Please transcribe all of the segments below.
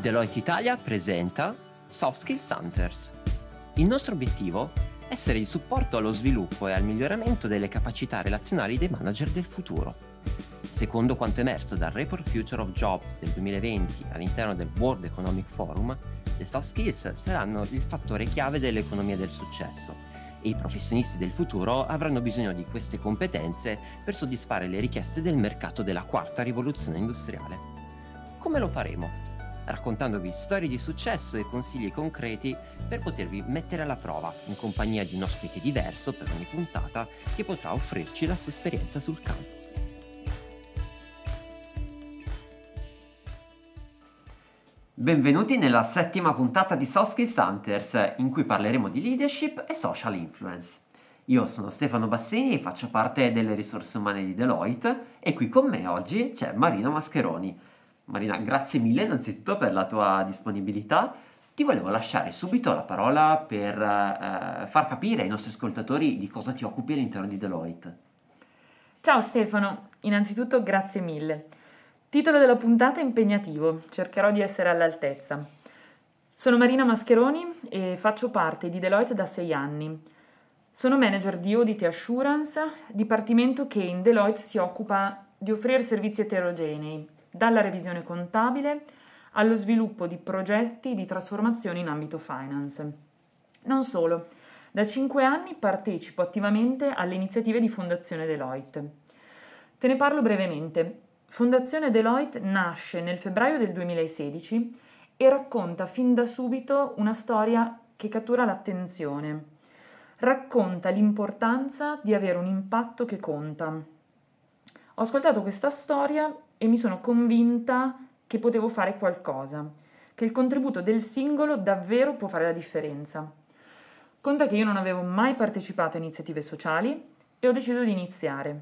Deloitte Italia presenta Soft Skills Hunters. Il nostro obiettivo è essere di supporto allo sviluppo e al miglioramento delle capacità relazionali dei manager del futuro. Secondo quanto emerso dal Report Future of Jobs del 2020 all'interno del World Economic Forum, le soft skills saranno il fattore chiave dell'economia del successo e i professionisti del futuro avranno bisogno di queste competenze per soddisfare le richieste del mercato della quarta rivoluzione industriale. Come lo faremo? Raccontandovi storie di successo e consigli concreti per potervi mettere alla prova in compagnia di un ospite diverso per ogni puntata che potrà offrirci la sua esperienza sul campo. Benvenuti nella settima puntata di Soft Skills Hunters in cui parleremo di leadership e social influence. Io sono Stefano Bassini faccio parte delle risorse umane di Deloitte e qui con me oggi c'è Marina Mascheroni, Marina, grazie mille innanzitutto per la tua disponibilità. Ti volevo lasciare subito la parola per eh, far capire ai nostri ascoltatori di cosa ti occupi all'interno di Deloitte. Ciao Stefano, innanzitutto grazie mille. Titolo della puntata impegnativo, cercherò di essere all'altezza. Sono Marina Mascheroni e faccio parte di Deloitte da sei anni. Sono manager di Audit Assurance, dipartimento che in Deloitte si occupa di offrire servizi eterogenei, dalla revisione contabile allo sviluppo di progetti di trasformazione in ambito finance. Non solo, da cinque anni partecipo attivamente alle iniziative di Fondazione Deloitte. Te ne parlo brevemente. Fondazione Deloitte nasce nel febbraio del 2016 e racconta fin da subito una storia che cattura l'attenzione. Racconta l'importanza di avere un impatto che conta. Ho ascoltato questa storia e mi sono convinta che potevo fare qualcosa, che il contributo del singolo davvero può fare la differenza. Conta che io non avevo mai partecipato a iniziative sociali e ho deciso di iniziare.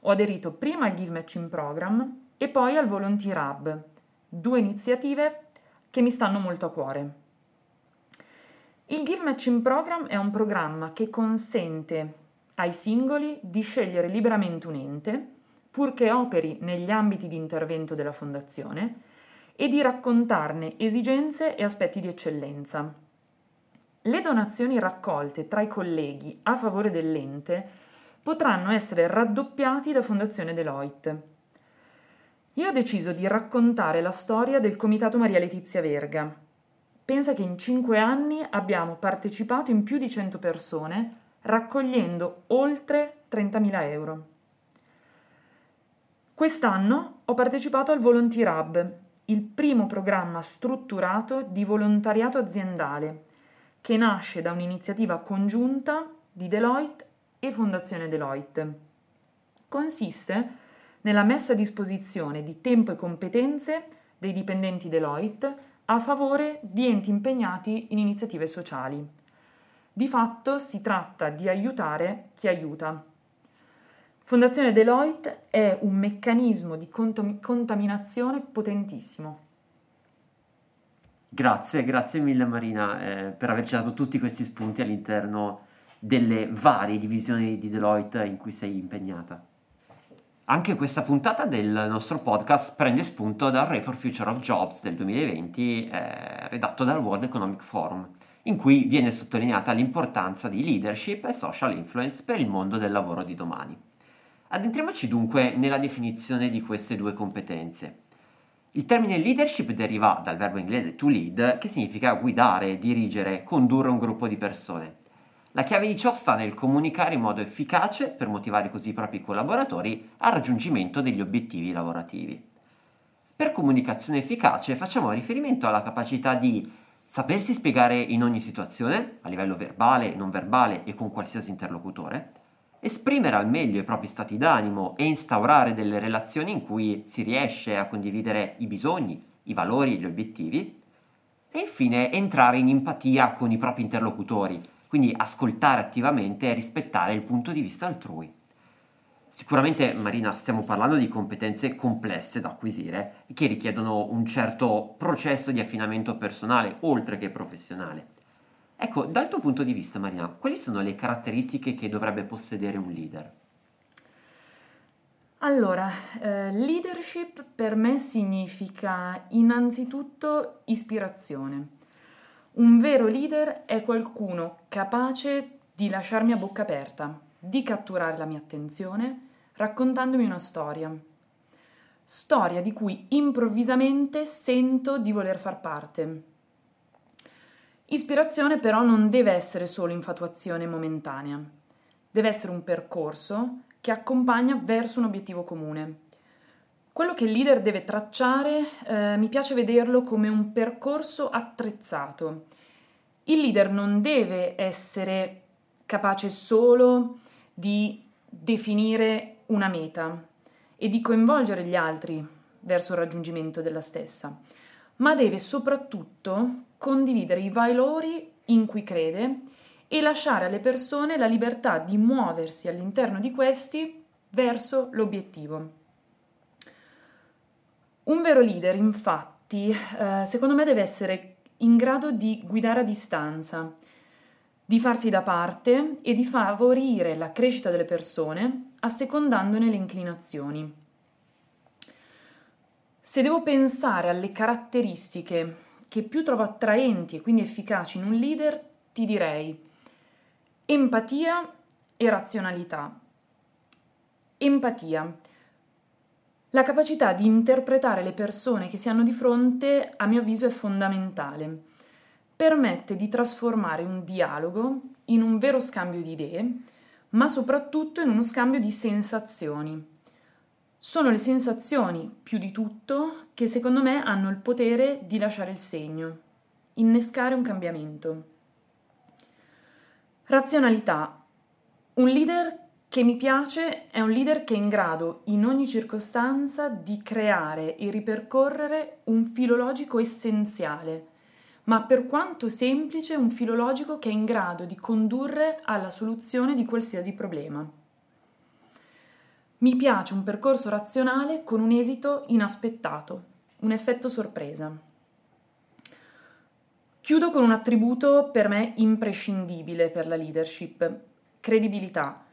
Ho aderito prima al Give Matching Program e poi al Volunteer Hub, due iniziative che mi stanno molto a cuore. Il Give Matching Program è un programma che consente ai singoli di scegliere liberamente un ente purché operi negli ambiti di intervento della Fondazione e di raccontarne esigenze e aspetti di eccellenza. Le donazioni raccolte tra i colleghi a favore dell'ente potranno essere raddoppiati da Fondazione Deloitte. Io ho deciso di raccontare la storia del Comitato Maria Letizia Verga. Pensa che in cinque anni abbiamo partecipato in più di 100 persone, raccogliendo oltre 30.000 euro. Quest'anno ho partecipato al Volunteer Hub, il primo programma strutturato di volontariato aziendale, che nasce da un'iniziativa congiunta di Deloitte e Fondazione Deloitte. Consiste nella messa a disposizione di tempo e competenze dei dipendenti Deloitte a favore di enti impegnati in iniziative sociali. Di fatto si tratta di aiutare chi aiuta. Fondazione Deloitte è un meccanismo di cont- contaminazione potentissimo. Grazie, grazie mille Marina eh, per averci dato tutti questi spunti all'interno delle varie divisioni di Deloitte in cui sei impegnata. Anche questa puntata del nostro podcast prende spunto dal Report Future of Jobs del 2020 eh, redatto dal World Economic Forum, in cui viene sottolineata l'importanza di leadership e social influence per il mondo del lavoro di domani. Addentriamoci dunque nella definizione di queste due competenze. Il termine leadership deriva dal verbo inglese to lead, che significa guidare, dirigere, condurre un gruppo di persone. La chiave di ciò sta nel comunicare in modo efficace per motivare così i propri collaboratori al raggiungimento degli obiettivi lavorativi. Per comunicazione efficace facciamo riferimento alla capacità di sapersi spiegare in ogni situazione, a livello verbale, non verbale e con qualsiasi interlocutore, esprimere al meglio i propri stati d'animo e instaurare delle relazioni in cui si riesce a condividere i bisogni, i valori gli obiettivi. E infine entrare in empatia con i propri interlocutori, quindi ascoltare attivamente e rispettare il punto di vista altrui. Sicuramente, Marina, stiamo parlando di competenze complesse da acquisire che richiedono un certo processo di affinamento personale, oltre che professionale. Ecco, dal tuo punto di vista, Marina, quali sono le caratteristiche che dovrebbe possedere un leader? Allora, eh, leadership per me significa innanzitutto ispirazione. Un vero leader è qualcuno capace di lasciarmi a bocca aperta, di catturare la mia attenzione, raccontandomi una storia. Storia di cui improvvisamente sento di voler far parte. Ispirazione però non deve essere solo infatuazione momentanea, deve essere un percorso che accompagna verso un obiettivo comune. Quello che il leader deve tracciare eh, mi piace vederlo come un percorso attrezzato. Il leader non deve essere capace solo di definire una meta e di coinvolgere gli altri verso il raggiungimento della stessa, ma deve soprattutto condividere i valori in cui crede e lasciare alle persone la libertà di muoversi all'interno di questi verso l'obiettivo. Un vero leader, infatti, eh, secondo me deve essere in grado di guidare a distanza, di farsi da parte e di favorire la crescita delle persone assecondandone le inclinazioni. Se devo pensare alle caratteristiche che più trovo attraenti e quindi efficaci in un leader, ti direi empatia e razionalità. Empatia. La capacità di interpretare le persone che si hanno di fronte, a mio avviso, è fondamentale permette di trasformare un dialogo in un vero scambio di idee, ma soprattutto in uno scambio di sensazioni. Sono le sensazioni, più di tutto, che secondo me hanno il potere di lasciare il segno, innescare un cambiamento. Razionalità. Un leader che mi piace è un leader che è in grado in ogni circostanza di creare e ripercorrere un filologico essenziale ma per quanto semplice un filologico che è in grado di condurre alla soluzione di qualsiasi problema. Mi piace un percorso razionale con un esito inaspettato, un effetto sorpresa. Chiudo con un attributo per me imprescindibile per la leadership, credibilità.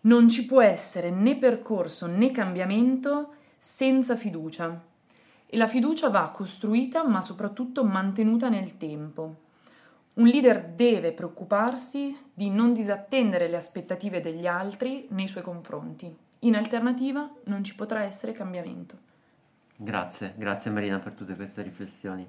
Non ci può essere né percorso né cambiamento senza fiducia e la fiducia va costruita ma soprattutto mantenuta nel tempo. Un leader deve preoccuparsi di non disattendere le aspettative degli altri nei suoi confronti. In alternativa non ci potrà essere cambiamento. Grazie, grazie Marina per tutte queste riflessioni.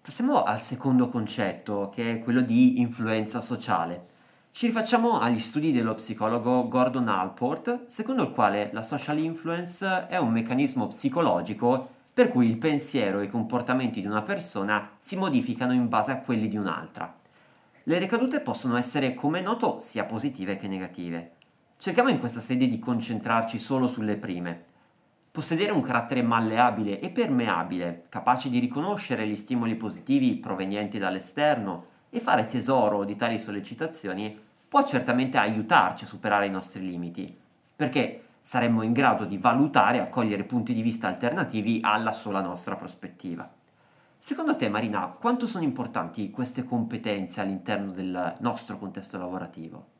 Passiamo al secondo concetto, che è quello di influenza sociale. Ci rifacciamo agli studi dello psicologo Gordon Allport, secondo il quale la social influence è un meccanismo psicologico per cui il pensiero e i comportamenti di una persona si modificano in base a quelli di un'altra. Le ricadute possono essere, come noto, sia positive che negative. Cerchiamo in questa sede di concentrarci solo sulle prime. Possedere un carattere malleabile e permeabile, capace di riconoscere gli stimoli positivi provenienti dall'esterno e fare tesoro di tali sollecitazioni può certamente aiutarci a superare i nostri limiti, perché saremmo in grado di valutare e accogliere punti di vista alternativi alla sola nostra prospettiva. Secondo te, Marina, quanto sono importanti queste competenze all'interno del nostro contesto lavorativo?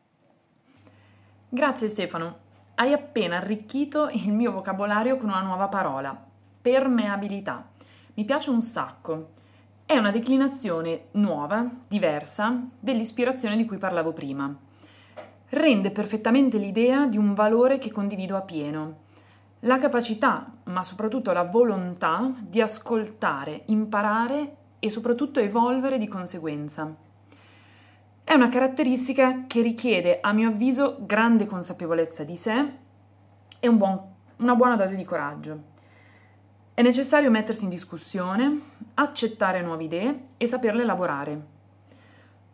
Grazie Stefano. Hai appena arricchito il mio vocabolario con una nuova parola, permeabilità. Mi piace un sacco è una declinazione nuova, diversa, dell'ispirazione di cui parlavo prima. Rende perfettamente l'idea di un valore che condivido a pieno. La capacità, ma soprattutto la volontà di ascoltare, imparare e soprattutto evolvere di conseguenza. È una caratteristica che richiede, a mio avviso, grande consapevolezza di sé e un buon, una buona dose di coraggio. È necessario mettersi in discussione, accettare nuove idee e saperle elaborare.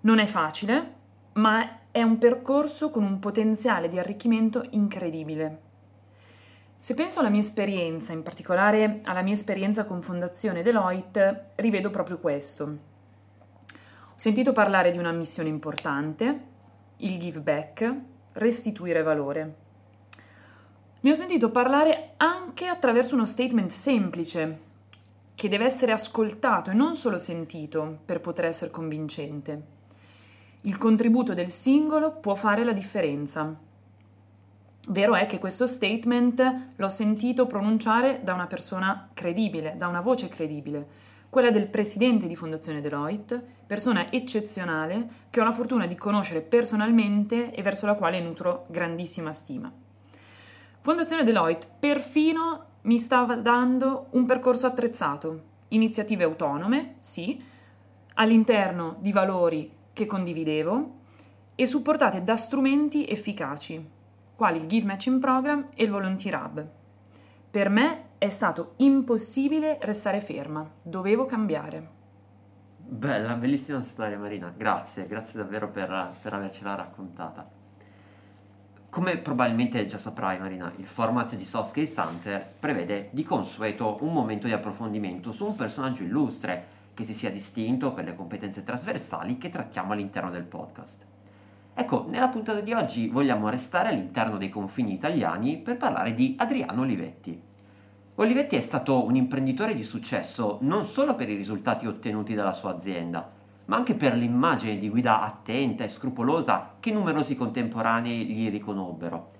Non è facile, ma è un percorso con un potenziale di arricchimento incredibile. Se penso alla mia esperienza, in particolare alla mia esperienza con Fondazione Deloitte, rivedo proprio questo. Sentito parlare di una missione importante, il give back, restituire valore. Ne ho sentito parlare anche attraverso uno statement semplice, che deve essere ascoltato e non solo sentito per poter essere convincente. Il contributo del singolo può fare la differenza. Vero è che questo statement l'ho sentito pronunciare da una persona credibile, da una voce credibile, quella del presidente di Fondazione Deloitte, persona eccezionale che ho la fortuna di conoscere personalmente e verso la quale nutro grandissima stima. Fondazione Deloitte perfino mi stava dando un percorso attrezzato, iniziative autonome, sì, all'interno di valori che condividevo e supportate da strumenti efficaci, quali il Give Matching Program e il Volunteer Hub. Per me è stato impossibile restare ferma, dovevo cambiare. Bella, bellissima storia Marina, grazie, grazie davvero per, per avercela raccontata. Come probabilmente già saprai Marina, il format di Skills Hunters prevede di consueto un momento di approfondimento su un personaggio illustre che si sia distinto per le competenze trasversali che trattiamo all'interno del podcast. Ecco, nella puntata di oggi vogliamo restare all'interno dei confini italiani per parlare di Adriano Olivetti. Olivetti è stato un imprenditore di successo non solo per i risultati ottenuti dalla sua azienda, ma anche per l'immagine di guida attenta e scrupolosa che numerosi contemporanei gli riconobbero.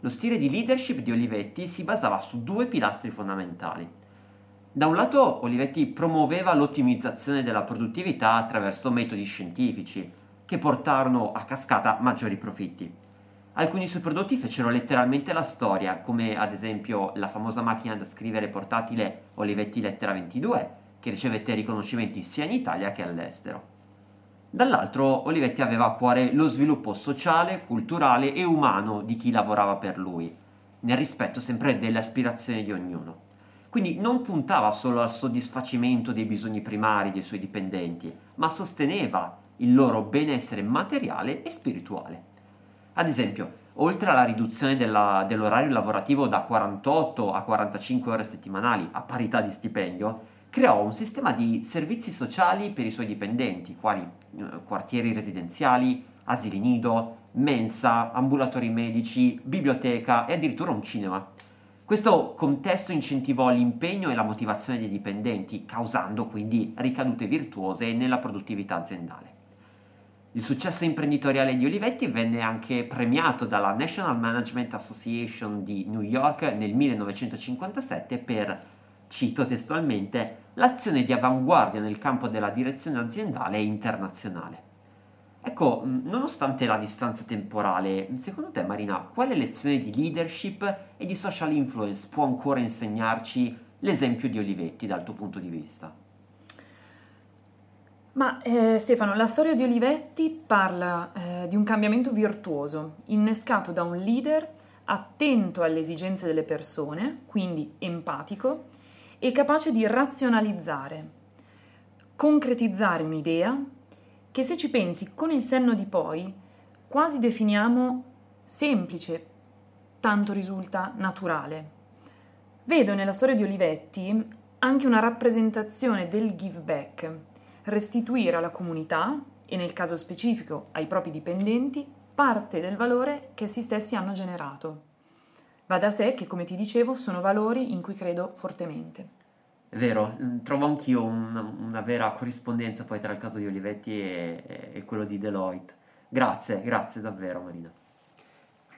Lo stile di leadership di Olivetti si basava su due pilastri fondamentali. Da un lato Olivetti promuoveva l'ottimizzazione della produttività attraverso metodi scientifici, che portarono a cascata maggiori profitti. Alcuni suoi prodotti fecero letteralmente la storia, come ad esempio la famosa macchina da scrivere portatile Olivetti Lettera 22, che ricevette riconoscimenti sia in Italia che all'estero. Dall'altro Olivetti aveva a cuore lo sviluppo sociale, culturale e umano di chi lavorava per lui, nel rispetto sempre delle aspirazioni di ognuno. Quindi non puntava solo al soddisfacimento dei bisogni primari dei suoi dipendenti, ma sosteneva il loro benessere materiale e spirituale. Ad esempio, oltre alla riduzione della, dell'orario lavorativo da 48 a 45 ore settimanali a parità di stipendio, creò un sistema di servizi sociali per i suoi dipendenti, quali eh, quartieri residenziali, asili nido, mensa, ambulatori medici, biblioteca e addirittura un cinema. Questo contesto incentivò l'impegno e la motivazione dei dipendenti, causando quindi ricadute virtuose nella produttività aziendale. Il successo imprenditoriale di Olivetti venne anche premiato dalla National Management Association di New York nel 1957 per cito testualmente, l'azione di avanguardia nel campo della direzione aziendale e internazionale. Ecco, nonostante la distanza temporale, secondo te Marina, quale lezione di leadership e di social influence può ancora insegnarci l'esempio di Olivetti dal tuo punto di vista? Ma eh, Stefano, la storia di Olivetti parla eh, di un cambiamento virtuoso, innescato da un leader attento alle esigenze delle persone, quindi empatico, e capace di razionalizzare, concretizzare un'idea che se ci pensi con il senno di poi quasi definiamo semplice, tanto risulta naturale. Vedo nella storia di Olivetti anche una rappresentazione del give back, restituire alla comunità e nel caso specifico ai propri dipendenti parte del valore che essi stessi hanno generato. Va da sé che, come ti dicevo, sono valori in cui credo fortemente. È vero, mm, trovo anch'io una, una vera corrispondenza poi tra il caso di Olivetti e, e quello di Deloitte. Grazie, grazie davvero Marina.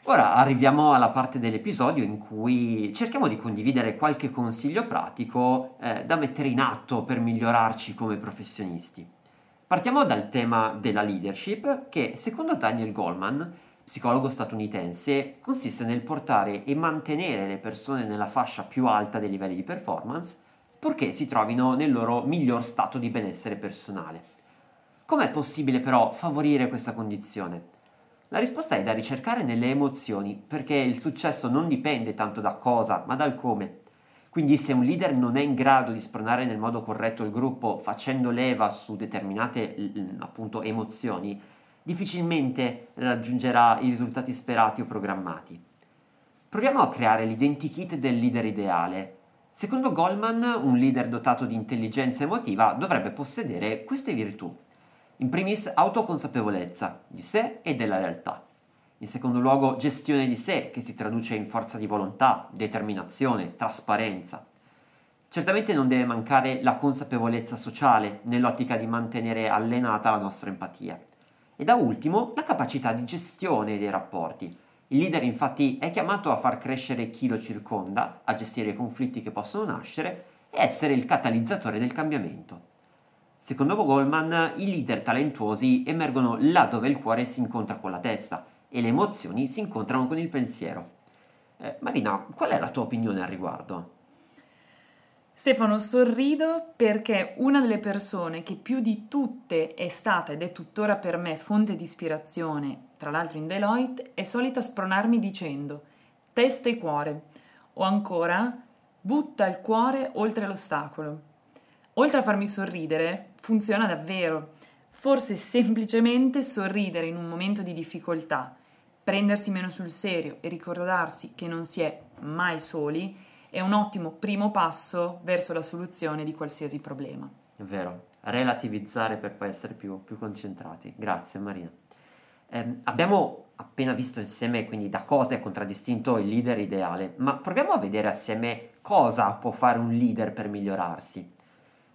Ora arriviamo alla parte dell'episodio in cui cerchiamo di condividere qualche consiglio pratico eh, da mettere in atto per migliorarci come professionisti. Partiamo dal tema della leadership che secondo Daniel Goldman psicologo statunitense, consiste nel portare e mantenere le persone nella fascia più alta dei livelli di performance, purché si trovino nel loro miglior stato di benessere personale. Com'è possibile però favorire questa condizione? La risposta è da ricercare nelle emozioni, perché il successo non dipende tanto da cosa, ma dal come. Quindi se un leader non è in grado di spronare nel modo corretto il gruppo facendo leva su determinate appunto emozioni, difficilmente raggiungerà i risultati sperati o programmati. Proviamo a creare l'identikit del leader ideale. Secondo Goldman, un leader dotato di intelligenza emotiva dovrebbe possedere queste virtù. In primis autoconsapevolezza di sé e della realtà. In secondo luogo gestione di sé, che si traduce in forza di volontà, determinazione, trasparenza. Certamente non deve mancare la consapevolezza sociale nell'ottica di mantenere allenata la nostra empatia. E da ultimo la capacità di gestione dei rapporti, Il leader infatti è chiamato a far crescere chi lo circonda, a gestire i conflitti che possono nascere e essere il catalizzatore del cambiamento. Secondo Goldman, i leader talentuosi emergono là dove il cuore si incontra con la testa e le emozioni si incontrano con il pensiero. Eh, Marina, qual è la tua opinione al riguardo? Stefano, sorrido perché una delle persone che più di tutte è stata ed è tuttora per me fonte di ispirazione, tra l'altro in Deloitte, è solita spronarmi dicendo testa e cuore o ancora butta il cuore oltre l'ostacolo. Oltre a farmi sorridere, funziona davvero. Forse semplicemente sorridere in un momento di difficoltà, prendersi meno sul serio e ricordarsi che non si è mai soli è un ottimo primo passo verso la soluzione di qualsiasi problema. È vero, relativizzare per poi essere più, più concentrati. Grazie Marina. Eh, abbiamo appena visto insieme quindi da cosa è contraddistinto il leader ideale, ma proviamo a vedere assieme cosa può fare un leader per migliorarsi.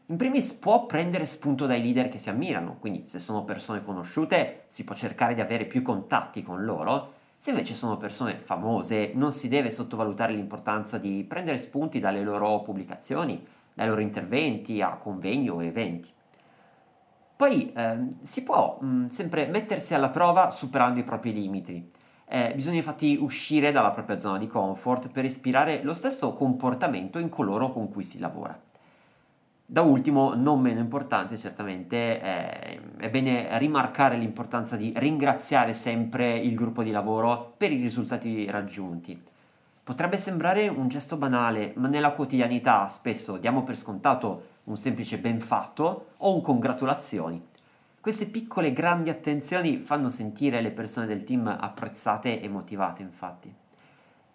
In primis può prendere spunto dai leader che si ammirano, quindi se sono persone conosciute si può cercare di avere più contatti con loro se invece sono persone famose, non si deve sottovalutare l'importanza di prendere spunti dalle loro pubblicazioni, dai loro interventi a convegni o eventi. Poi eh, si può mh, sempre mettersi alla prova superando i propri limiti. Eh, bisogna infatti uscire dalla propria zona di comfort per ispirare lo stesso comportamento in coloro con cui si lavora. Da ultimo, non meno importante, certamente, è, è, bene rimarcare l'importanza di ringraziare sempre il gruppo di lavoro per i risultati raggiunti. Potrebbe sembrare un gesto banale, ma nella quotidianità spesso diamo per scontato un semplice ben fatto o un congratulazioni. Queste piccole grandi attenzioni fanno sentire le persone del team apprezzate e motivate, infatti.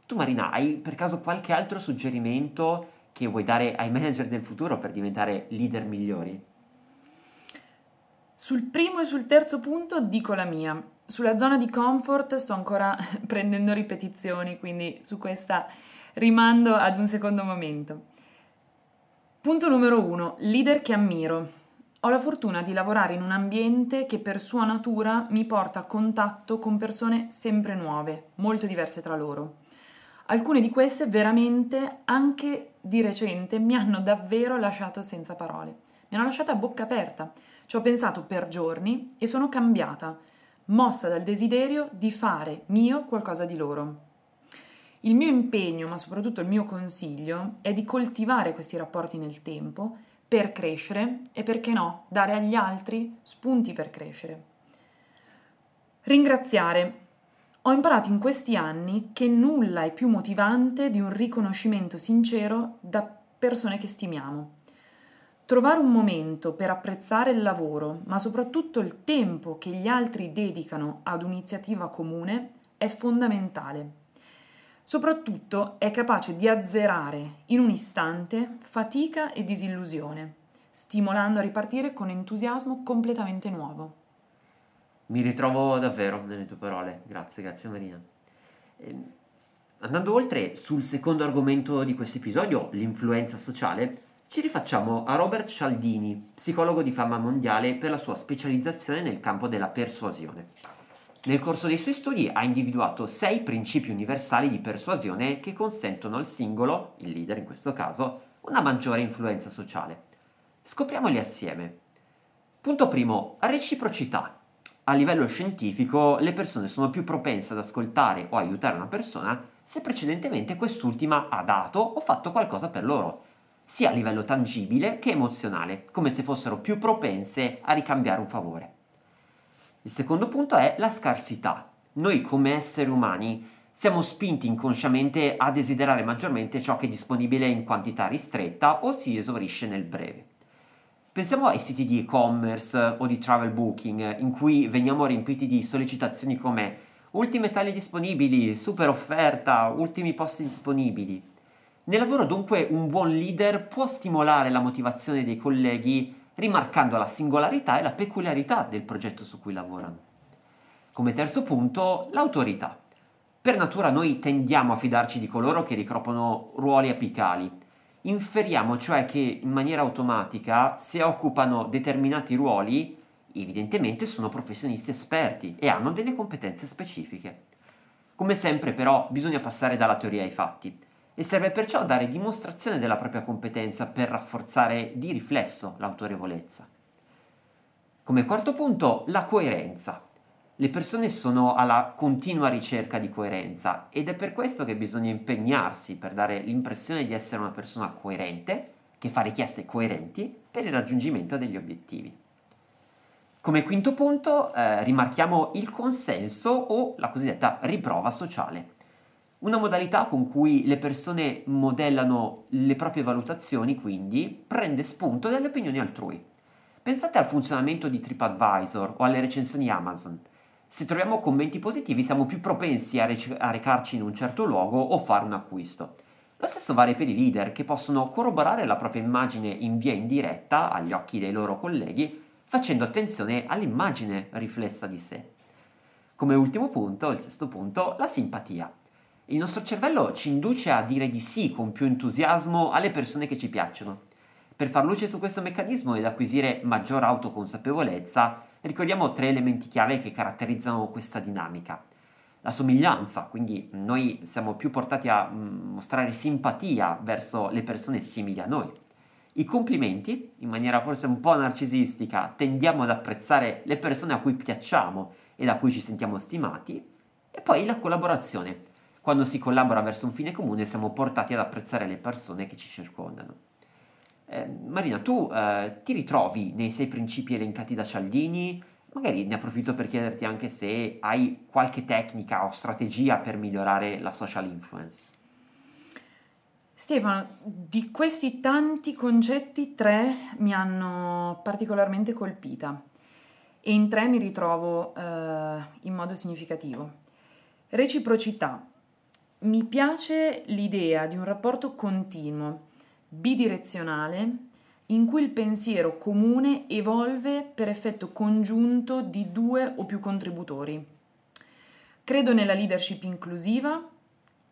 Tu Marina, hai per caso qualche altro suggerimento che vuoi dare ai manager del futuro per diventare leader migliori? Sul primo e sul terzo punto dico la mia. Sulla zona di comfort sto ancora prendendo ripetizioni, quindi su questa rimando ad un secondo momento. Punto numero uno, leader che ammiro. Ho la fortuna di lavorare in un ambiente che per sua natura mi porta a contatto con persone sempre nuove, molto diverse tra loro. Alcune di queste veramente, anche di recente, mi hanno davvero lasciato senza parole. Mi hanno lasciata a bocca aperta. Ci ho pensato per giorni e sono cambiata, mossa dal desiderio di fare mio qualcosa di loro. Il mio impegno, ma soprattutto il mio consiglio, è di coltivare questi rapporti nel tempo per crescere e perché no, dare agli altri spunti per crescere. Ringraziare ho imparato in questi anni che nulla è più motivante di un riconoscimento sincero da persone che stimiamo. Trovare un momento per apprezzare il lavoro, ma soprattutto il tempo che gli altri dedicano ad un'iniziativa comune, è fondamentale. Soprattutto è capace di azzerare in un istante fatica e disillusione, stimolando a ripartire con entusiasmo completamente nuovo. Mi ritrovo davvero nelle tue parole, grazie, grazie Marina. Ehm, andando oltre sul secondo argomento di questo episodio, l'influenza sociale, ci rifacciamo a Robert Cialdini, psicologo di fama mondiale per la sua specializzazione nel campo della persuasione. Nel corso dei suoi studi ha individuato sei principi universali di persuasione che consentono al singolo, il leader in questo caso, una maggiore influenza sociale. Scopriamoli assieme. Punto primo, reciprocità a livello scientifico le persone sono più propense ad ascoltare o aiutare una persona se precedentemente quest'ultima ha dato o fatto qualcosa per loro, sia a livello tangibile che emozionale, come se fossero più propense a ricambiare un favore. Il secondo punto è la scarsità. Noi come esseri umani siamo spinti inconsciamente a desiderare maggiormente ciò che è disponibile in quantità ristretta o si esaurisce nel breve. Pensiamo ai siti di e-commerce o di travel booking in cui veniamo riempiti di sollecitazioni come ultime taglie disponibili, super offerta, ultimi posti disponibili. Nel lavoro dunque un buon leader può stimolare la motivazione dei colleghi rimarcando la singolarità e la peculiarità del progetto su cui lavorano. Come terzo punto, l'autorità. Per natura noi tendiamo a fidarci di coloro che ricoprono ruoli apicali, inferiamo cioè che in maniera automatica se occupano determinati ruoli evidentemente sono professionisti esperti e hanno delle competenze specifiche. Come sempre però bisogna passare dalla teoria ai fatti e serve perciò dare dimostrazione della propria competenza per rafforzare di riflesso l'autorevolezza. Come quarto punto, la coerenza. Le persone sono alla continua ricerca di coerenza ed è per questo che bisogna impegnarsi per dare l'impressione di essere una persona coerente, che fa richieste coerenti per il raggiungimento degli obiettivi. Come quinto punto eh, rimarchiamo il consenso o la cosiddetta riprova sociale, una modalità con cui le persone modellano le proprie valutazioni, quindi prende spunto dalle opinioni altrui. Pensate al funzionamento di TripAdvisor o alle recensioni Amazon. Se troviamo commenti positivi siamo più propensi a, rec- a recarci in un certo luogo o fare un acquisto. Lo stesso vale per i leader che possono corroborare la propria immagine in via indiretta agli occhi dei loro colleghi facendo attenzione all'immagine riflessa di sé. Come ultimo punto, il sesto punto, la simpatia. Il nostro cervello ci induce a dire di sì con più entusiasmo alle persone che ci piacciono. Per far luce su questo meccanismo ed acquisire maggior autoconsapevolezza, ricordiamo tre elementi chiave che caratterizzano questa dinamica. La somiglianza, quindi noi siamo più portati a mm, mostrare simpatia verso le persone simili a noi. I complimenti, in maniera forse un po' narcisistica, tendiamo ad apprezzare le persone a cui piacciamo e da cui ci sentiamo stimati. E poi la collaborazione. Quando si collabora verso un fine comune siamo portati ad apprezzare le persone che ci circondano. Eh, Marina, tu eh, ti ritrovi nei sei principi elencati da Cialdini? Magari ne approfitto per chiederti anche se hai qualche tecnica o strategia per migliorare la social influence. Stefano, di questi tanti concetti, tre mi hanno particolarmente colpita e in tre mi ritrovo eh, in modo significativo. Reciprocità. Mi piace l'idea di un rapporto continuo, bidirezionale, in cui il pensiero comune evolve per effetto congiunto di due o più contributori. Credo nella leadership inclusiva,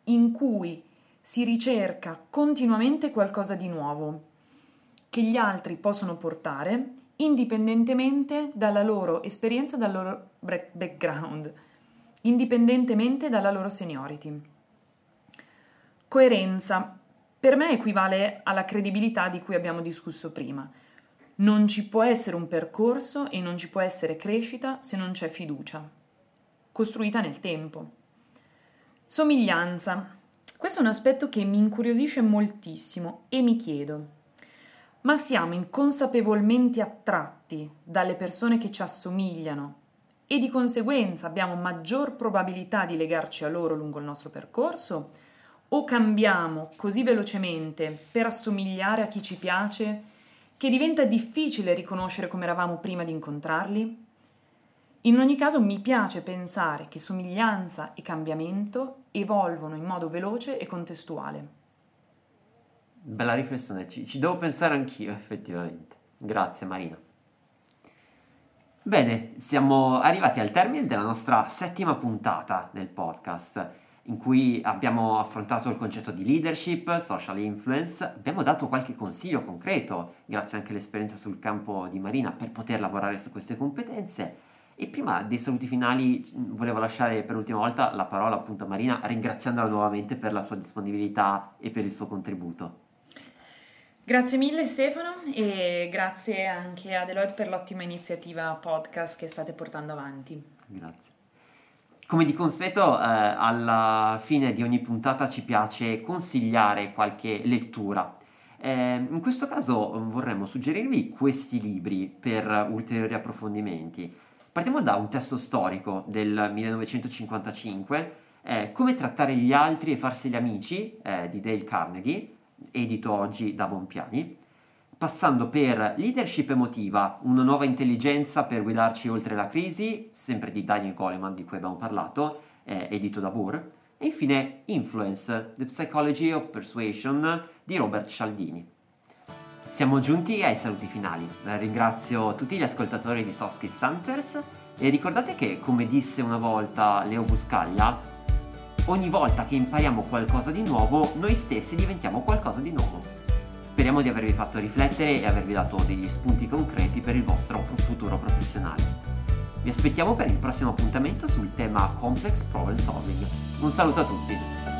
in cui si ricerca continuamente qualcosa di nuovo che gli altri possono portare indipendentemente dalla loro esperienza, dal loro background, indipendentemente dalla loro seniority. Coerenza per me equivale alla credibilità di cui abbiamo discusso prima. Non ci può essere un percorso e non ci può essere crescita se non c'è fiducia, costruita nel tempo. Somiglianza questo è un aspetto che mi incuriosisce moltissimo e mi chiedo, ma siamo inconsapevolmente attratti dalle persone che ci assomigliano e di conseguenza abbiamo maggior probabilità di legarci a loro lungo il nostro percorso? O cambiamo così velocemente per assomigliare a chi ci piace che diventa difficile riconoscere come eravamo prima di incontrarli? In ogni caso mi piace pensare che somiglianza e cambiamento evolvono in modo veloce e contestuale. Bella riflessione, ci, ci devo pensare anch'io effettivamente. Grazie Marina. Bene, siamo arrivati al termine della nostra settima puntata del podcast, in cui abbiamo affrontato il concetto di leadership, social influence, abbiamo dato qualche consiglio concreto, grazie anche all'esperienza sul campo di Marina, per poter lavorare su queste competenze e prima dei saluti finali volevo lasciare per l'ultima volta la parola appunto a Marina ringraziandola nuovamente per la sua disponibilità e per il suo contributo. Grazie mille Stefano e grazie anche a Deloitte per l'ottima iniziativa podcast che state portando avanti. Grazie. Come di consueto, eh, alla fine di ogni puntata ci piace consigliare qualche lettura. Eh, in questo caso vorremmo suggerirvi questi libri per ulteriori approfondimenti. Partiamo da un testo storico del 1955, eh, Come trattare gli altri e farseli amici eh, di Dale Carnegie, edito oggi da Bonpiani, passando per Leadership emotiva, una nuova intelligenza per guidarci oltre la crisi, sempre di Daniel Goleman di cui abbiamo parlato, eh, edito da Burr, e infine Influence, The Psychology of Persuasion di Robert Cialdini. Siamo giunti ai saluti finali. Ringrazio tutti gli ascoltatori di Soft Skills Hunters e ricordate che, come disse una volta Leo Buscaglia, ogni volta che impariamo qualcosa di nuovo, noi stessi diventiamo qualcosa di nuovo. Speriamo di avervi fatto riflettere e avervi dato degli spunti concreti per il vostro futuro professionale. Vi aspettiamo per il prossimo appuntamento sul tema Complex Problem Solving. Un saluto a tutti!